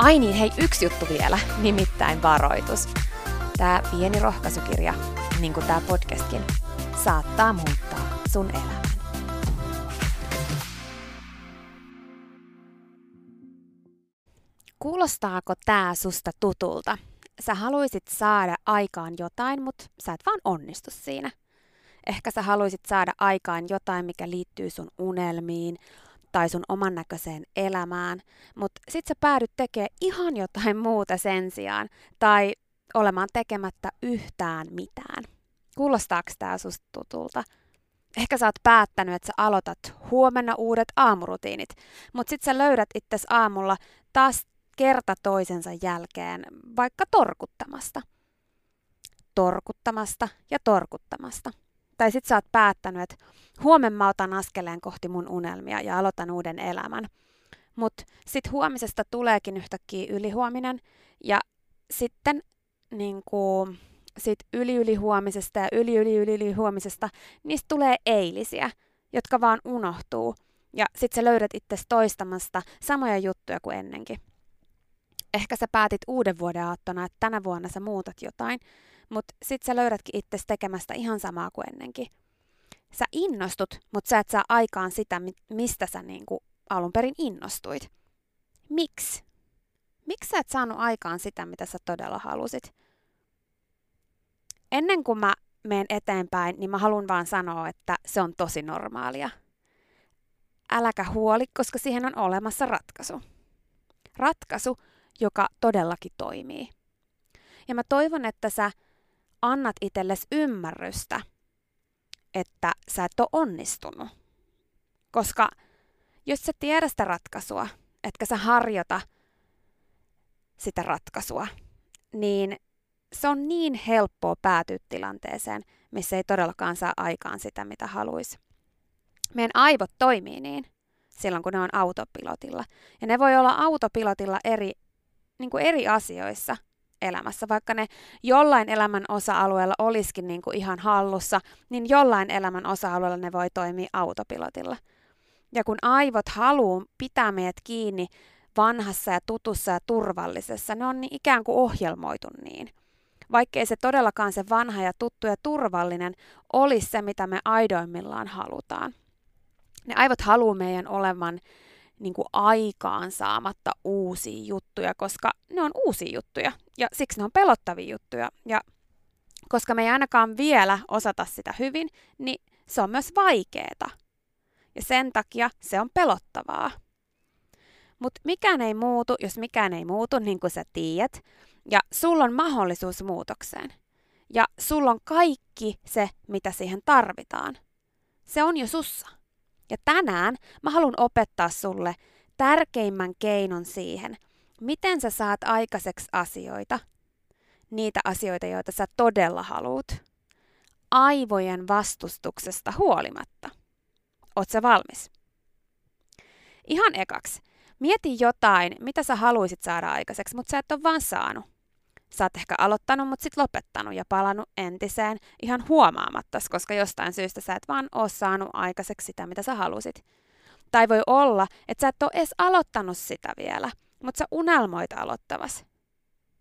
Ai niin, hei, yksi juttu vielä, nimittäin varoitus. Tämä pieni rohkaisukirja, niin kuin tämä podcastkin, saattaa muuttaa sun elämän. Kuulostaako tää susta tutulta? Sä haluaisit saada aikaan jotain, mutta sä et vaan onnistu siinä. Ehkä sä haluaisit saada aikaan jotain, mikä liittyy sun unelmiin, tai sun oman näköiseen elämään, mutta sit sä päädyt tekemään ihan jotain muuta sen sijaan, tai olemaan tekemättä yhtään mitään. Kuulostaako tää susta tutulta? Ehkä sä oot päättänyt, että sä aloitat huomenna uudet aamurutiinit, mutta sit sä löydät itses aamulla taas kerta toisensa jälkeen vaikka torkuttamasta. Torkuttamasta ja torkuttamasta. Tai sit sä oot päättänyt, että huomenna mä otan askeleen kohti mun unelmia ja aloitan uuden elämän. Mutta sit huomisesta tuleekin yhtäkkiä ylihuominen ja sitten niin kuin, sit yli yli huomisesta ja yli yli yli yli huomisesta, niistä tulee eilisiä, jotka vaan unohtuu. Ja sit sä löydät itse toistamasta samoja juttuja kuin ennenkin. Ehkä sä päätit uuden vuoden aattona, että tänä vuonna sä muutat jotain, mutta sit sä löydätkin itse tekemästä ihan samaa kuin ennenkin. Sä innostut, mutta sä et saa aikaan sitä, mistä sä niinku alun perin innostuit. Miksi? Miksi sä et saanut aikaan sitä, mitä sä todella halusit? Ennen kuin mä menen eteenpäin, niin mä haluan vaan sanoa, että se on tosi normaalia. Äläkä huoli, koska siihen on olemassa ratkaisu. Ratkaisu, joka todellakin toimii. Ja mä toivon, että sä annat itsellesi ymmärrystä, että sä et ole onnistunut. Koska jos sä tiedä sitä ratkaisua, etkä sä harjoita sitä ratkaisua, niin se on niin helppoa päätyä tilanteeseen, missä ei todellakaan saa aikaan sitä, mitä haluaisi. Meidän aivot toimii niin silloin, kun ne on autopilotilla. Ja ne voi olla autopilotilla eri, niin eri asioissa – elämässä. Vaikka ne jollain elämän osa-alueella olisikin niin kuin ihan hallussa, niin jollain elämän osa-alueella ne voi toimia autopilotilla. Ja kun aivot haluaa pitää meidät kiinni vanhassa ja tutussa ja turvallisessa, ne on niin ikään kuin ohjelmoitu niin. Vaikkei se todellakaan se vanha ja tuttu ja turvallinen olisi se, mitä me aidoimmillaan halutaan. Ne aivot haluaa meidän olevan niin kuin aikaan saamatta uusia juttuja, koska ne on uusia juttuja ja siksi ne on pelottavia juttuja. Ja koska me ei ainakaan vielä osata sitä hyvin, niin se on myös vaikeeta ja sen takia se on pelottavaa. Mutta mikään ei muutu, jos mikään ei muutu, niin kuin sä tiedät, ja sulla on mahdollisuus muutokseen. Ja sulla on kaikki se, mitä siihen tarvitaan. Se on jo sussa. Ja tänään mä haluan opettaa sulle tärkeimmän keinon siihen, miten sä saat aikaiseksi asioita, niitä asioita, joita sä todella haluat, aivojen vastustuksesta huolimatta. Oot sä valmis? Ihan ekaksi, mieti jotain, mitä sä haluaisit saada aikaiseksi, mutta sä et ole vaan saanut. Sä oot ehkä aloittanut, mutta sitten lopettanut ja palannut entiseen ihan huomaamatta, koska jostain syystä sä et vaan oo saanut aikaiseksi sitä, mitä sä halusit. Tai voi olla, että sä et ole edes aloittanut sitä vielä, mutta sä unelmoit aloittavas.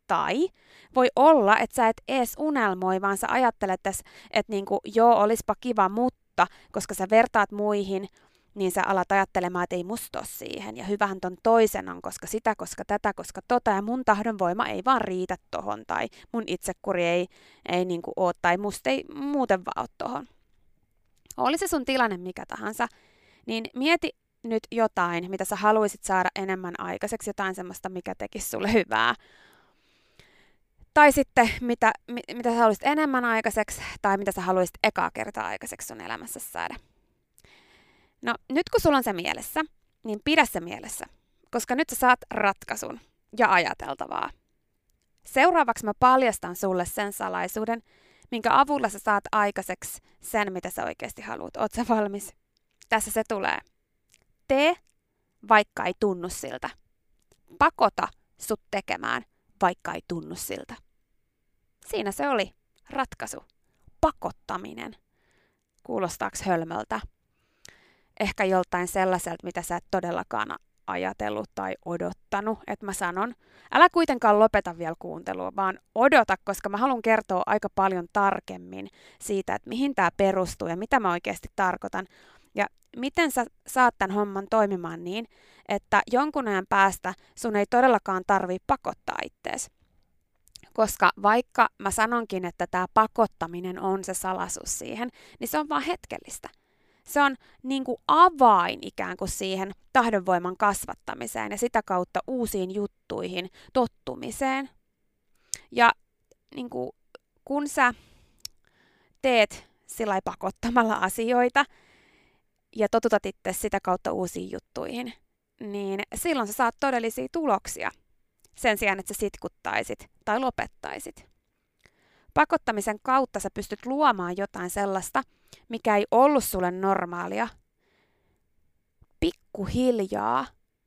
Tai voi olla, että sä et edes unelmoi, vaan sä ajattelet, että niinku, joo, olispa kiva, mutta koska sä vertaat muihin, niin sä alat ajattelemaan, että ei musta siihen. Ja hyvähän ton toisen on, koska sitä, koska tätä, koska tota. Ja mun tahdonvoima ei vaan riitä tohon. Tai mun itsekuri ei, ei niinku oo, tai musta ei muuten vaan ole tohon. Oli se sun tilanne mikä tahansa, niin mieti nyt jotain, mitä sä haluaisit saada enemmän aikaiseksi, jotain semmoista, mikä tekisi sulle hyvää. Tai sitten, mitä, mitä sä haluaisit enemmän aikaiseksi, tai mitä sä haluaisit ekaa kertaa aikaiseksi sun elämässä saada. No, nyt kun sulla on se mielessä, niin pidä se mielessä, koska nyt sä saat ratkaisun ja ajateltavaa. Seuraavaksi mä paljastan sulle sen salaisuuden, minkä avulla sä saat aikaiseksi sen, mitä sä oikeasti haluat. Oot sä valmis? Tässä se tulee. Tee, vaikka ei tunnu siltä. Pakota sut tekemään, vaikka ei tunnu siltä. Siinä se oli. Ratkaisu. Pakottaminen. Kuulostaako hölmöltä? Ehkä joltain sellaiselta, mitä sä et todellakaan ajatellut tai odottanut, että mä sanon, älä kuitenkaan lopeta vielä kuuntelua, vaan odota, koska mä haluan kertoa aika paljon tarkemmin siitä, että mihin tämä perustuu ja mitä mä oikeasti tarkoitan. Ja miten sä saat tämän homman toimimaan niin, että jonkun ajan päästä sun ei todellakaan tarvii pakottaa ittees. Koska vaikka mä sanonkin, että tämä pakottaminen on se salaisuus siihen, niin se on vaan hetkellistä se on niin kuin avain ikään kuin siihen tahdonvoiman kasvattamiseen ja sitä kautta uusiin juttuihin tottumiseen. Ja niin kuin, kun sä teet sillä pakottamalla asioita ja totutat itse sitä kautta uusiin juttuihin, niin silloin sä saat todellisia tuloksia sen sijaan, että sä sitkuttaisit tai lopettaisit. Pakottamisen kautta sä pystyt luomaan jotain sellaista, mikä ei ollut sulle normaalia, pikkuhiljaa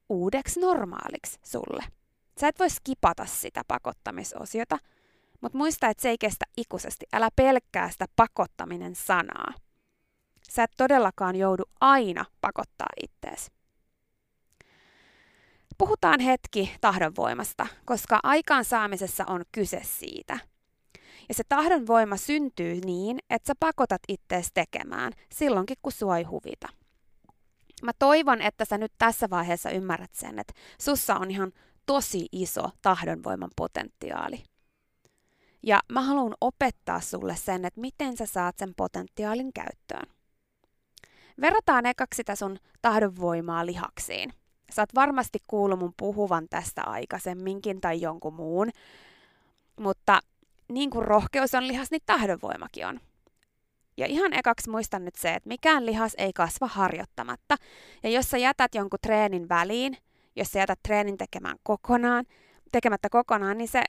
uudeksi normaaliksi sulle. Sä et voi skipata sitä pakottamisosiota, mutta muista, että se ei kestä ikuisesti. Älä pelkkää sitä pakottaminen sanaa. Sä et todellakaan joudu aina pakottaa ittees. Puhutaan hetki tahdonvoimasta, koska aikaansaamisessa on kyse siitä – ja se tahdon voima syntyy niin, että sä pakotat ittees tekemään silloinkin, kun sua ei huvita. Mä toivon, että sä nyt tässä vaiheessa ymmärrät sen, että sussa on ihan tosi iso tahdonvoiman potentiaali. Ja mä haluan opettaa sulle sen, että miten sä saat sen potentiaalin käyttöön. Verrataan ekaksi sitä sun tahdonvoimaa lihaksiin. Sä oot varmasti kuullut mun puhuvan tästä aikaisemminkin tai jonkun muun, mutta niin kuin rohkeus on lihas, niin tahdonvoimakin on. Ja ihan ekaksi muistan nyt se, että mikään lihas ei kasva harjoittamatta. Ja jos sä jätät jonkun treenin väliin, jos sä jätät treenin tekemään kokonaan, tekemättä kokonaan, niin se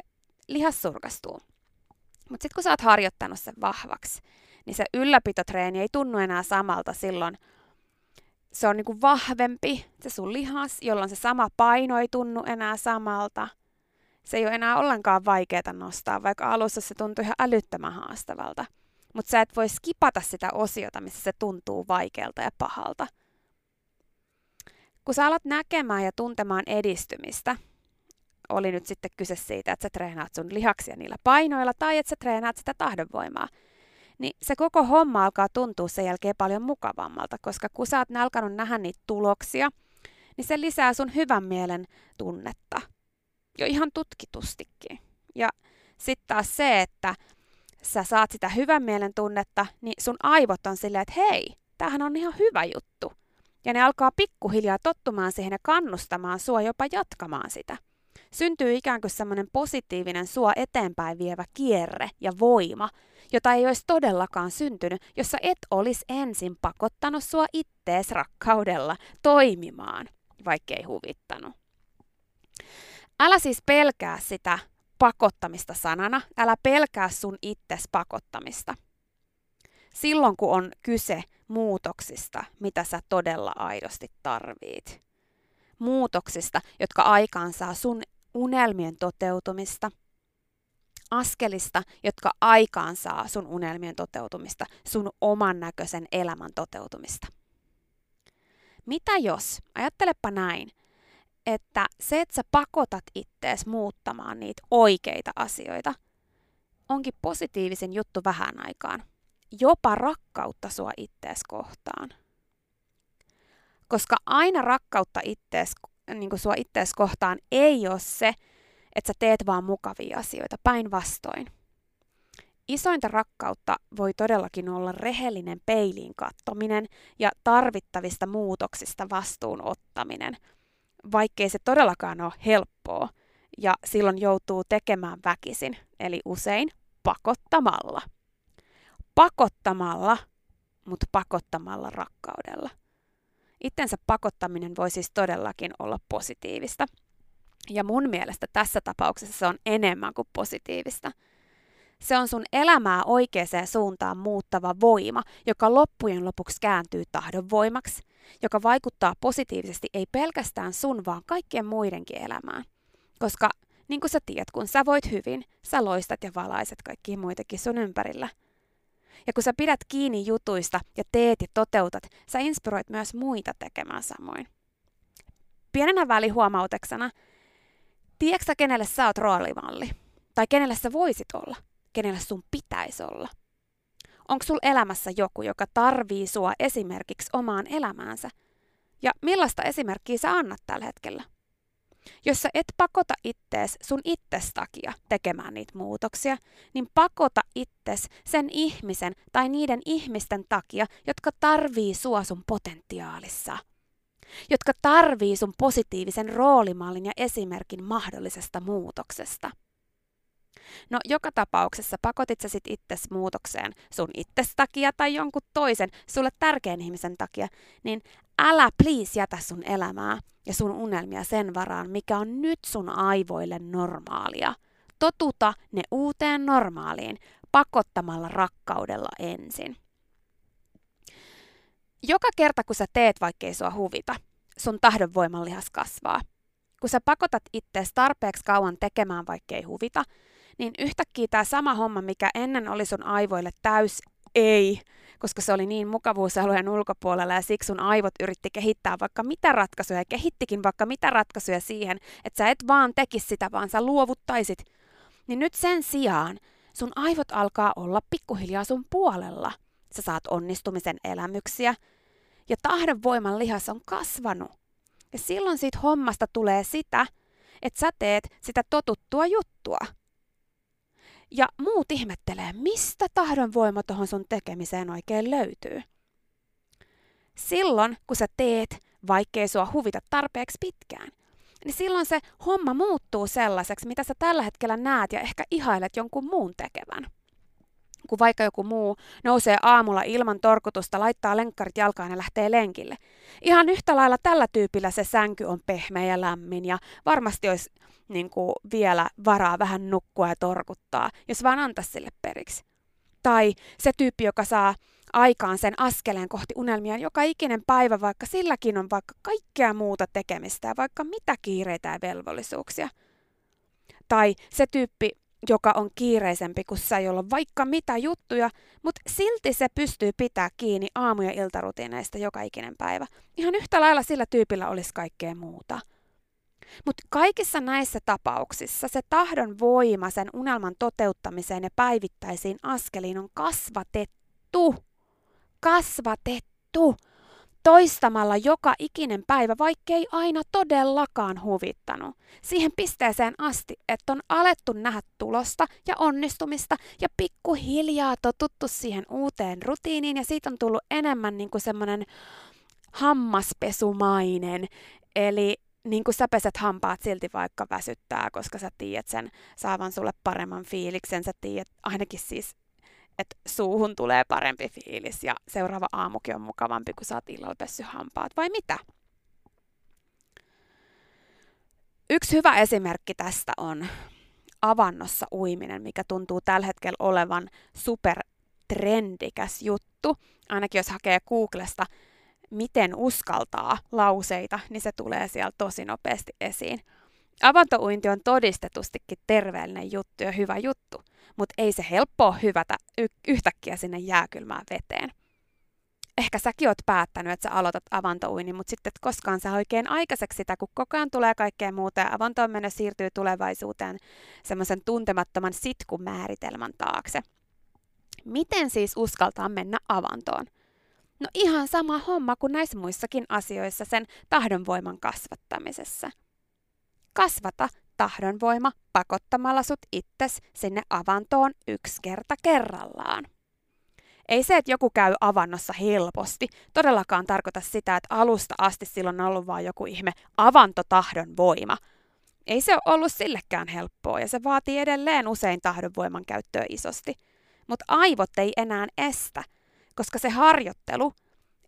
lihas surkastuu. Mutta sitten kun sä oot harjoittanut sen vahvaksi, niin se ylläpitotreeni ei tunnu enää samalta silloin. Se on niinku vahvempi, se sun lihas, jolloin se sama paino ei tunnu enää samalta – se ei ole enää ollenkaan vaikeaa nostaa, vaikka alussa se tuntuu ihan älyttömän haastavalta. Mutta sä et voi skipata sitä osiota, missä se tuntuu vaikealta ja pahalta. Kun sä alat näkemään ja tuntemaan edistymistä, oli nyt sitten kyse siitä, että sä treenaat sun lihaksia niillä painoilla tai että sä treenaat sitä tahdonvoimaa, niin se koko homma alkaa tuntua sen jälkeen paljon mukavammalta, koska kun sä oot alkanut nähdä niitä tuloksia, niin se lisää sun hyvän mielen tunnetta – jo ihan tutkitustikin. Ja sitten taas se, että sä saat sitä hyvän mielen tunnetta, niin sun aivot on silleen, että hei, tämähän on ihan hyvä juttu. Ja ne alkaa pikkuhiljaa tottumaan siihen ja kannustamaan sua jopa jatkamaan sitä. Syntyy ikään kuin semmoinen positiivinen sua eteenpäin vievä kierre ja voima, jota ei olisi todellakaan syntynyt, jos sä et olisi ensin pakottanut sua ittees rakkaudella toimimaan, vaikkei huvittanut. Älä siis pelkää sitä pakottamista sanana, älä pelkää sun itses pakottamista. Silloin kun on kyse muutoksista, mitä sä todella aidosti tarvit. Muutoksista, jotka aikaansaa sun unelmien toteutumista. Askelista, jotka aikaansaa sun unelmien toteutumista, sun oman näköisen elämän toteutumista. Mitä jos, ajattelepa näin, että se, että sä pakotat ittees muuttamaan niitä oikeita asioita, onkin positiivisen juttu vähän aikaan. Jopa rakkautta sua ittees kohtaan. Koska aina rakkautta ittees, niin kuin sua ittees kohtaan ei ole se, että sä teet vaan mukavia asioita, päinvastoin. Isointa rakkautta voi todellakin olla rehellinen peiliin kattominen ja tarvittavista muutoksista vastuun ottaminen – vaikkei se todellakaan ole helppoa, ja silloin joutuu tekemään väkisin, eli usein pakottamalla. Pakottamalla, mutta pakottamalla rakkaudella. Itsensä pakottaminen voi siis todellakin olla positiivista. Ja mun mielestä tässä tapauksessa se on enemmän kuin positiivista. Se on sun elämää oikeaan suuntaan muuttava voima, joka loppujen lopuksi kääntyy tahdon voimaksi joka vaikuttaa positiivisesti ei pelkästään sun, vaan kaikkien muidenkin elämään. Koska niin kuin sä tiedät, kun sä voit hyvin, sä loistat ja valaiset kaikkia muitakin sun ympärillä. Ja kun sä pidät kiinni jutuista ja teet ja toteutat, sä inspiroit myös muita tekemään samoin. Pienenä välihuomauteksena, tiedätkö kenelle sä oot roolimalli? Tai kenelle sä voisit olla? Kenelle sun pitäisi olla? Onko sul elämässä joku, joka tarvii sua esimerkiksi omaan elämäänsä? Ja millaista esimerkkiä sä annat tällä hetkellä? Jos sä et pakota ittees sun itses takia tekemään niitä muutoksia, niin pakota itses sen ihmisen tai niiden ihmisten takia, jotka tarvii sua sun potentiaalissa. Jotka tarvii sun positiivisen roolimallin ja esimerkin mahdollisesta muutoksesta. No joka tapauksessa pakotit sä sit itses muutokseen sun itses takia tai jonkun toisen, sulle tärkeän ihmisen takia, niin älä please jätä sun elämää ja sun unelmia sen varaan, mikä on nyt sun aivoille normaalia. Totuta ne uuteen normaaliin pakottamalla rakkaudella ensin. Joka kerta kun sä teet, vaikkei sua huvita, sun tahdon voimalihas kasvaa. Kun sä pakotat ittees tarpeeksi kauan tekemään, vaikkei huvita, niin yhtäkkiä tämä sama homma, mikä ennen oli sun aivoille täys ei, koska se oli niin mukavuusalueen ulkopuolella ja siksi sun aivot yritti kehittää vaikka mitä ratkaisuja ja kehittikin vaikka mitä ratkaisuja siihen, että sä et vaan tekisi sitä, vaan sä luovuttaisit. Niin nyt sen sijaan sun aivot alkaa olla pikkuhiljaa sun puolella. Sä saat onnistumisen elämyksiä ja tahdon voiman lihas on kasvanut. Ja silloin siitä hommasta tulee sitä, että sä teet sitä totuttua juttua – ja muut ihmettelee, mistä tahdon voima tuohon sun tekemiseen oikein löytyy. Silloin, kun sä teet, vaikkei sua huvita tarpeeksi pitkään, niin silloin se homma muuttuu sellaiseksi, mitä sä tällä hetkellä näet ja ehkä ihailet jonkun muun tekevän. Kun vaikka joku muu nousee aamulla ilman torkutusta, laittaa lenkkarit jalkaan ja lähtee lenkille. Ihan yhtä lailla tällä tyypillä se sänky on pehmeä ja lämmin ja varmasti olisi niin kuin vielä varaa vähän nukkua ja torkuttaa, jos vaan antaa sille periksi. Tai se tyyppi, joka saa aikaan sen askeleen kohti unelmia joka ikinen päivä, vaikka silläkin on vaikka kaikkea muuta tekemistä ja vaikka mitä kiireitä ja velvollisuuksia. Tai se tyyppi, joka on kiireisempi kuin sä, jolla vaikka mitä juttuja, mutta silti se pystyy pitää kiinni aamu- ja iltarutiineista joka ikinen päivä. Ihan yhtä lailla sillä tyypillä olisi kaikkea muuta – mutta kaikissa näissä tapauksissa se tahdon voima sen unelman toteuttamiseen ja päivittäisiin askeliin on kasvatettu. Kasvatettu toistamalla joka ikinen päivä, vaikkei aina todellakaan huvittanut. Siihen pisteeseen asti, että on alettu nähdä tulosta ja onnistumista ja pikkuhiljaa totuttu siihen uuteen rutiiniin ja siitä on tullut enemmän niin kuin semmoinen hammaspesumainen, eli niin kuin sä peset hampaat silti vaikka väsyttää, koska sä tiedät sen saavan sulle paremman fiiliksen, sä tiedät ainakin siis, että suuhun tulee parempi fiilis ja seuraava aamukin on mukavampi, kun sä oot illalla pessy hampaat, vai mitä? Yksi hyvä esimerkki tästä on avannossa uiminen, mikä tuntuu tällä hetkellä olevan supertrendikäs juttu. Ainakin jos hakee Googlesta miten uskaltaa lauseita, niin se tulee siellä tosi nopeasti esiin. Avantouinti on todistetustikin terveellinen juttu ja hyvä juttu, mutta ei se helppoa hyvätä y- yhtäkkiä sinne jääkylmään veteen. Ehkä säkin oot päättänyt, että sä aloitat avantouinnin, mutta sitten et koskaan sä oikein aikaiseksi sitä, kun koko ajan tulee kaikkea muuta ja avantoon mennä siirtyy tulevaisuuteen semmoisen tuntemattoman sitkumääritelmän taakse. Miten siis uskaltaa mennä avantoon? No ihan sama homma kuin näissä muissakin asioissa sen tahdonvoiman kasvattamisessa. Kasvata tahdonvoima pakottamalla sut itses sinne avantoon yksi kerta kerrallaan. Ei se, että joku käy avannossa helposti, todellakaan tarkoita sitä, että alusta asti silloin on ollut vain joku ihme avantotahdon voima. Ei se ole ollut sillekään helppoa ja se vaatii edelleen usein tahdonvoiman käyttöä isosti. Mutta aivot ei enää estä, koska se harjoittelu,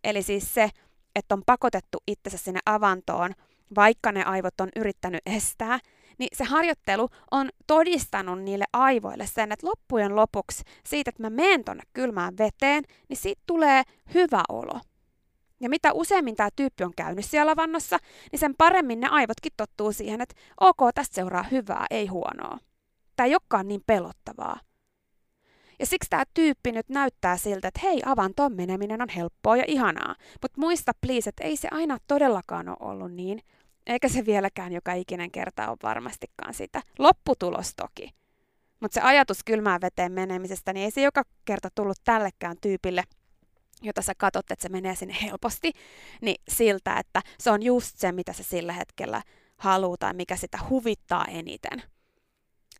eli siis se, että on pakotettu itsensä sinne avantoon, vaikka ne aivot on yrittänyt estää, niin se harjoittelu on todistanut niille aivoille sen, että loppujen lopuksi siitä, että mä menen tonne kylmään veteen, niin siitä tulee hyvä olo. Ja mitä useimmin tämä tyyppi on käynyt siellä avannossa, niin sen paremmin ne aivotkin tottuu siihen, että ok, tästä seuraa hyvää, ei huonoa. Tämä ei olekaan niin pelottavaa. Ja siksi tämä tyyppi nyt näyttää siltä, että hei, avantoon meneminen on helppoa ja ihanaa. Mutta muista please, että ei se aina todellakaan ole ollut niin. Eikä se vieläkään joka ikinen kerta ole varmastikaan sitä. Lopputulos toki. Mutta se ajatus kylmään veteen menemisestä, niin ei se joka kerta tullut tällekään tyypille, jota sä katsot, että se menee sinne helposti, niin siltä, että se on just se, mitä se sillä hetkellä haluaa tai mikä sitä huvittaa eniten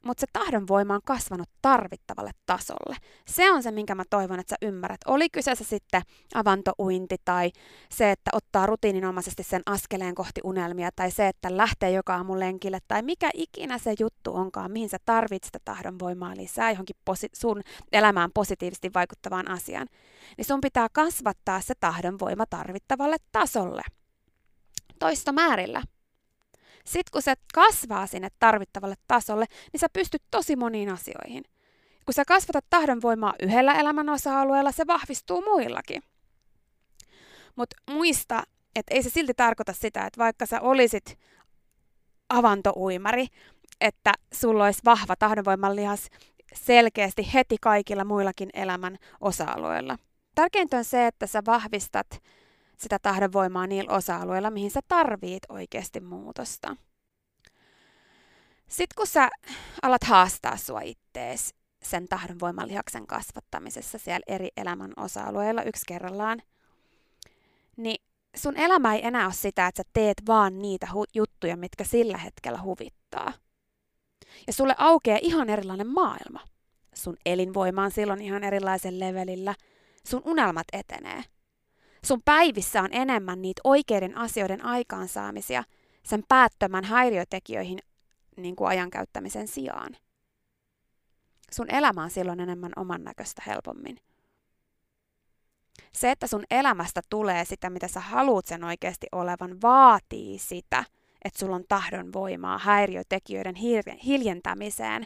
mutta se tahdonvoima on kasvanut tarvittavalle tasolle. Se on se, minkä mä toivon, että sä ymmärrät. Oli kyseessä sitten avantouinti tai se, että ottaa rutiininomaisesti sen askeleen kohti unelmia tai se, että lähtee joka aamu lenkille tai mikä ikinä se juttu onkaan, mihin sä tarvitset sitä tahdonvoimaa lisää johonkin posi- sun elämään positiivisesti vaikuttavaan asiaan, niin sun pitää kasvattaa se tahdonvoima tarvittavalle tasolle. Toista määrillä. Sitten kun se kasvaa sinne tarvittavalle tasolle, niin sä pystyt tosi moniin asioihin. Kun sä kasvatat tahdonvoimaa yhdellä elämän osa-alueella, se vahvistuu muillakin. Mutta muista, että ei se silti tarkoita sitä, että vaikka sä olisit avantouimari, että sulla olisi vahva tahdonvoiman lihas selkeästi heti kaikilla muillakin elämän osa-alueilla. Tärkeintä on se, että sä vahvistat sitä tahdonvoimaa niillä osa-alueilla, mihin sä tarvit oikeasti muutosta. Sitten kun sä alat haastaa sua ittees sen tahdonvoiman lihaksen kasvattamisessa siellä eri elämän osa-alueilla yksi kerrallaan, niin sun elämä ei enää ole sitä, että sä teet vaan niitä hu- juttuja, mitkä sillä hetkellä huvittaa. Ja sulle aukeaa ihan erilainen maailma. Sun elinvoima on silloin ihan erilaisen levelillä. Sun unelmat etenee – Sun päivissä on enemmän niitä oikeiden asioiden aikaansaamisia sen päättömän häiriötekijöihin niin kuin ajan käyttämisen sijaan. Sun elämä on silloin enemmän oman näköistä helpommin. Se, että sun elämästä tulee sitä, mitä sä haluut sen oikeasti olevan, vaatii sitä, että sulla on tahdon voimaa häiriötekijöiden hiljentämiseen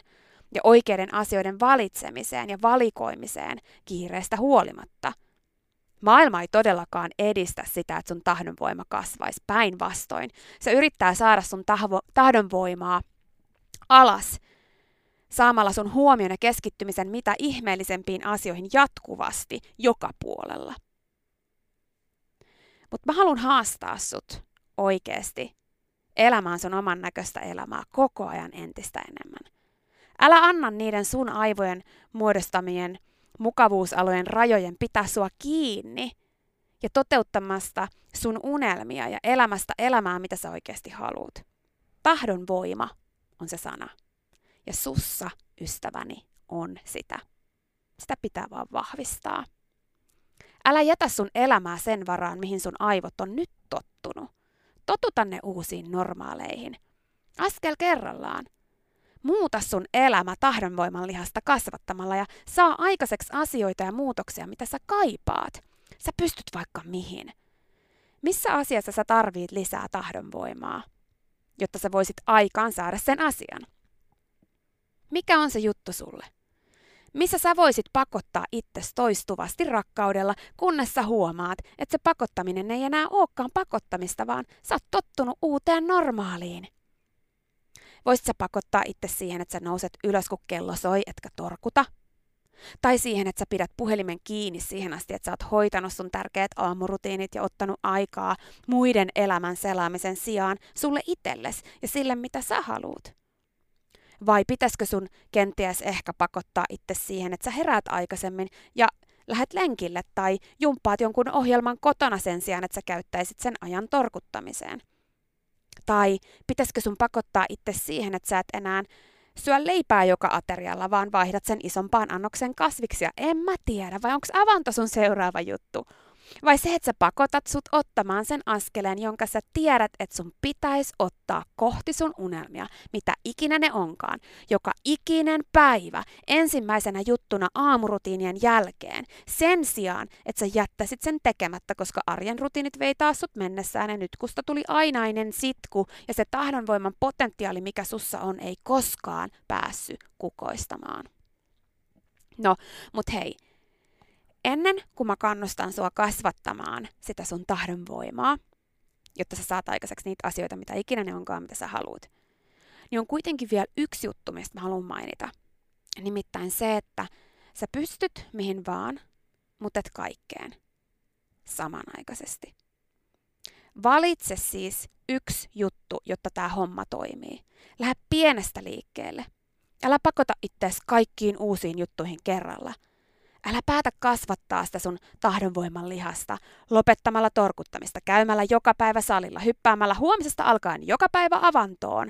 ja oikeiden asioiden valitsemiseen ja valikoimiseen kiireestä huolimatta – Maailma ei todellakaan edistä sitä, että sun tahdonvoima kasvaisi. Päinvastoin. Se yrittää saada sun tahvo, tahdonvoimaa alas saamalla sun huomion ja keskittymisen mitä ihmeellisempiin asioihin jatkuvasti joka puolella. Mutta mä haluan haastaa sut oikeasti elämään sun oman näköistä elämää koko ajan entistä enemmän. Älä anna niiden sun aivojen muodostamien mukavuusalojen rajojen pitää sua kiinni ja toteuttamasta sun unelmia ja elämästä elämää, mitä sä oikeasti haluat. Tahdon voima on se sana. Ja sussa, ystäväni, on sitä. Sitä pitää vaan vahvistaa. Älä jätä sun elämää sen varaan, mihin sun aivot on nyt tottunut. Totuta ne uusiin normaaleihin. Askel kerrallaan. Muuta sun elämä tahdonvoiman lihasta kasvattamalla ja saa aikaiseksi asioita ja muutoksia, mitä sä kaipaat. Sä pystyt vaikka mihin. Missä asiassa sä tarvit lisää tahdonvoimaa, jotta sä voisit aikaan saada sen asian? Mikä on se juttu sulle? Missä sä voisit pakottaa itsesi toistuvasti rakkaudella, kunnes sä huomaat, että se pakottaminen ei enää olekaan pakottamista, vaan sä oot tottunut uuteen normaaliin. Voisit sä pakottaa itse siihen, että sä nouset ylös, kun kello soi, etkä torkuta? Tai siihen, että sä pidät puhelimen kiinni siihen asti, että sä oot hoitanut sun tärkeät aamurutiinit ja ottanut aikaa muiden elämän selaamisen sijaan sulle itsellesi ja sille, mitä sä haluut. Vai pitäisikö sun kenties ehkä pakottaa itse siihen, että sä heräät aikaisemmin ja lähet lenkille tai jumppaat jonkun ohjelman kotona sen sijaan, että sä käyttäisit sen ajan torkuttamiseen? Tai pitäisikö sun pakottaa itse siihen, että sä et enää syö leipää joka aterialla, vaan vaihdat sen isompaan annoksen kasviksia? En mä tiedä, vai onko avanto sun seuraava juttu? Vai se, että sä pakotat sut ottamaan sen askeleen, jonka sä tiedät, että sun pitäisi ottaa kohti sun unelmia, mitä ikinä ne onkaan, joka ikinen päivä ensimmäisenä juttuna aamurutiinien jälkeen, sen sijaan, että sä jättäisit sen tekemättä, koska arjen rutiinit vei taas sut mennessään ja nyt kusta tuli ainainen sitku ja se tahdonvoiman potentiaali, mikä sussa on, ei koskaan päässyt kukoistamaan. No, mut hei, ennen kuin mä kannustan sua kasvattamaan sitä sun tahdon voimaa, jotta sä saat aikaiseksi niitä asioita, mitä ikinä ne onkaan, mitä sä haluat, niin on kuitenkin vielä yksi juttu, mistä mä haluan mainita. Nimittäin se, että sä pystyt mihin vaan, mutta et kaikkeen samanaikaisesti. Valitse siis yksi juttu, jotta tämä homma toimii. Lähde pienestä liikkeelle. Älä pakota itseäsi kaikkiin uusiin juttuihin kerralla – Älä päätä kasvattaa sitä sun tahdonvoiman lihasta lopettamalla torkuttamista, käymällä joka päivä salilla, hyppäämällä huomisesta alkaen joka päivä avantoon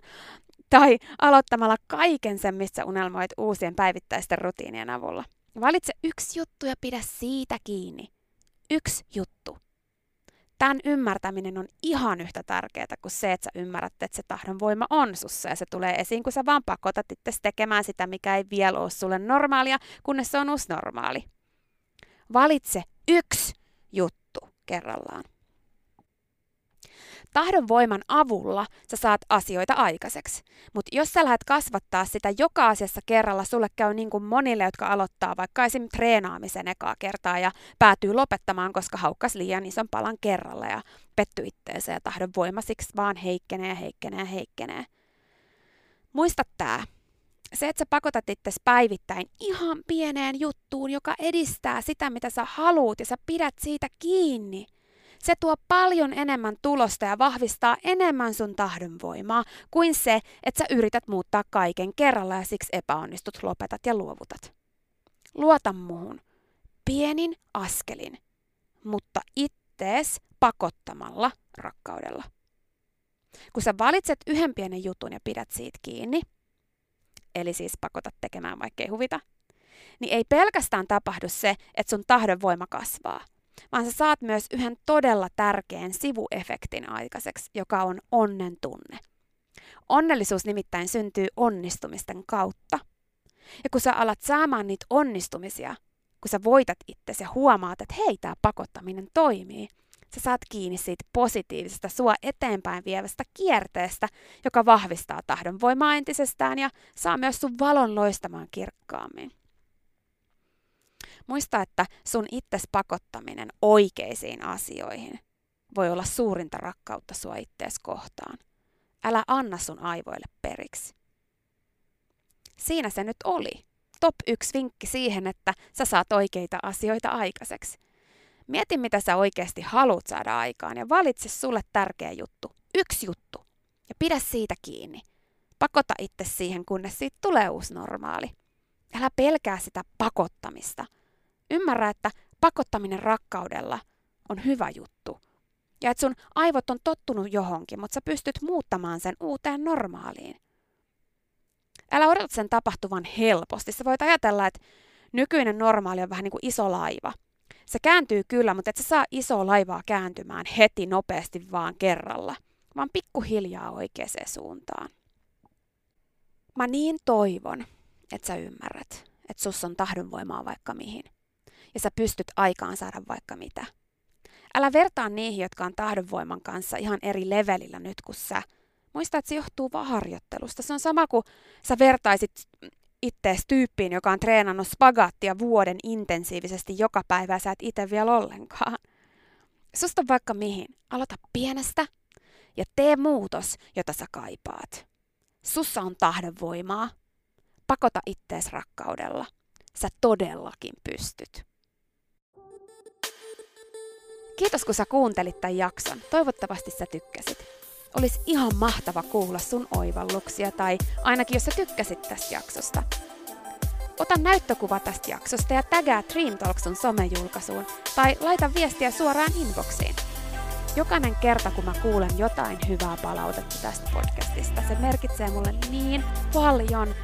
tai aloittamalla kaiken sen, missä unelmoit uusien päivittäisten rutiinien avulla. Valitse yksi juttu ja pidä siitä kiinni. Yksi juttu tämän ymmärtäminen on ihan yhtä tärkeää kuin se, että sä ymmärrät, että se tahdon voima on sussa ja se tulee esiin, kun sä vaan pakotat itse tekemään sitä, mikä ei vielä ole sulle normaalia, kunnes se on uusi normaali. Valitse yksi juttu kerrallaan. Tahdon voiman avulla sä saat asioita aikaiseksi. Mutta jos sä lähdet kasvattaa sitä joka asiassa kerralla, sulle käy niin kuin monille, jotka aloittaa vaikka esim. treenaamisen ekaa kertaa ja päätyy lopettamaan, koska haukkas liian ison palan kerralla ja petty itteensä ja tahdon voima siksi vaan heikkenee ja heikkenee ja heikkenee. Muista tää. Se, että sä pakotat itse päivittäin ihan pieneen juttuun, joka edistää sitä, mitä sä haluut ja sä pidät siitä kiinni – se tuo paljon enemmän tulosta ja vahvistaa enemmän sun tahdonvoimaa kuin se, että sä yrität muuttaa kaiken kerralla ja siksi epäonnistut, lopetat ja luovutat. Luota muuhun. Pienin askelin, mutta ittees pakottamalla rakkaudella. Kun sä valitset yhden pienen jutun ja pidät siitä kiinni, eli siis pakotat tekemään vaikkei huvita, niin ei pelkästään tapahdu se, että sun tahdon voima kasvaa, vaan sä saat myös yhden todella tärkeän sivuefektin aikaiseksi, joka on onnen tunne. Onnellisuus nimittäin syntyy onnistumisten kautta. Ja kun sä alat saamaan niitä onnistumisia, kun sä voitat itse ja huomaat, että hei, tämä pakottaminen toimii, sä saat kiinni siitä positiivisesta, sua eteenpäin vievästä kierteestä, joka vahvistaa tahdon voimaa entisestään ja saa myös sun valon loistamaan kirkkaammin. Muista, että sun itses pakottaminen oikeisiin asioihin voi olla suurinta rakkautta sua ittees kohtaan. Älä anna sun aivoille periksi. Siinä se nyt oli. Top yksi vinkki siihen, että sä saat oikeita asioita aikaiseksi. Mieti, mitä sä oikeasti haluat saada aikaan ja valitse sulle tärkeä juttu. Yksi juttu. Ja pidä siitä kiinni. Pakota itse siihen, kunnes siitä tulee uusi normaali. Älä pelkää sitä pakottamista – Ymmärrä, että pakottaminen rakkaudella on hyvä juttu. Ja että sun aivot on tottunut johonkin, mutta sä pystyt muuttamaan sen uuteen normaaliin. Älä odota sen tapahtuvan helposti. Sä voit ajatella, että nykyinen normaali on vähän niin kuin iso laiva. Se kääntyy kyllä, mutta et sä saa iso laivaa kääntymään heti nopeasti vaan kerralla, vaan pikkuhiljaa oikeaan suuntaan. Mä niin toivon, että sä ymmärrät, että sus on tahdonvoimaa vaikka mihin. Ja sä pystyt aikaan saada vaikka mitä. Älä vertaa niihin, jotka on tahdonvoiman kanssa ihan eri levelillä nyt kuin sä. Muista, että se johtuu vaan harjoittelusta. Se on sama kuin sä vertaisit ittees tyyppiin, joka on treenannut spagaattia vuoden intensiivisesti joka päivä ja sä et itse vielä ollenkaan. Susta vaikka mihin. Aloita pienestä ja tee muutos, jota sä kaipaat. Sussa on tahdonvoimaa. Pakota ittees rakkaudella. Sä todellakin pystyt. Kiitos kun sä kuuntelit tämän jakson. Toivottavasti sä tykkäsit. Olisi ihan mahtava kuulla sun oivalluksia tai ainakin jos sä tykkäsit tästä jaksosta. Ota näyttökuva tästä jaksosta ja tägää Dream Talk sun somejulkaisuun tai laita viestiä suoraan inboxiin. Jokainen kerta, kun mä kuulen jotain hyvää palautetta tästä podcastista, se merkitsee mulle niin paljon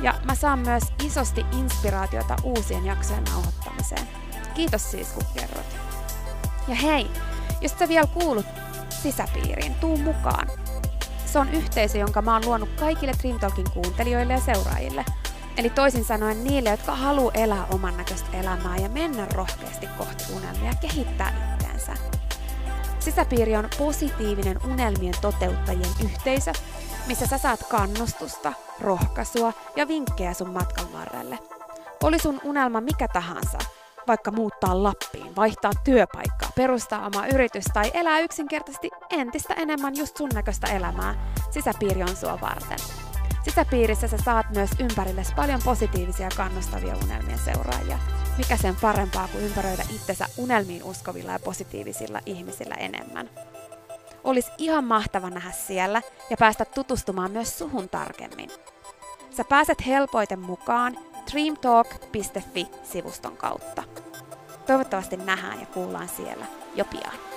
ja mä saan myös isosti inspiraatiota uusien jaksojen nauhoittamiseen. Kiitos siis, kun kerrot. Ja hei, jos sä vielä kuulut sisäpiiriin, tuu mukaan. Se on yhteisö, jonka mä oon luonut kaikille Dream Talkin kuuntelijoille ja seuraajille. Eli toisin sanoen niille, jotka haluaa elää oman näköistä elämää ja mennä rohkeasti kohti unelmia ja kehittää itteensä. Sisäpiiri on positiivinen unelmien toteuttajien yhteisö, missä sä saat kannustusta, rohkaisua ja vinkkejä sun matkan varrelle. Oli sun unelma mikä tahansa, vaikka muuttaa Lappiin, vaihtaa työpaikkaa, perustaa oma yritys tai elää yksinkertaisesti entistä enemmän just sun näköistä elämää, sisäpiiri on sua varten. Sisäpiirissä sä saat myös ympärillesi paljon positiivisia kannustavia unelmien seuraajia. Mikä sen parempaa kuin ympäröidä itsensä unelmiin uskovilla ja positiivisilla ihmisillä enemmän. Olisi ihan mahtava nähdä siellä ja päästä tutustumaan myös suhun tarkemmin. Sä pääset helpoiten mukaan dreamtalk.fi-sivuston kautta. Toivottavasti nähdään ja kuullaan siellä jo pian.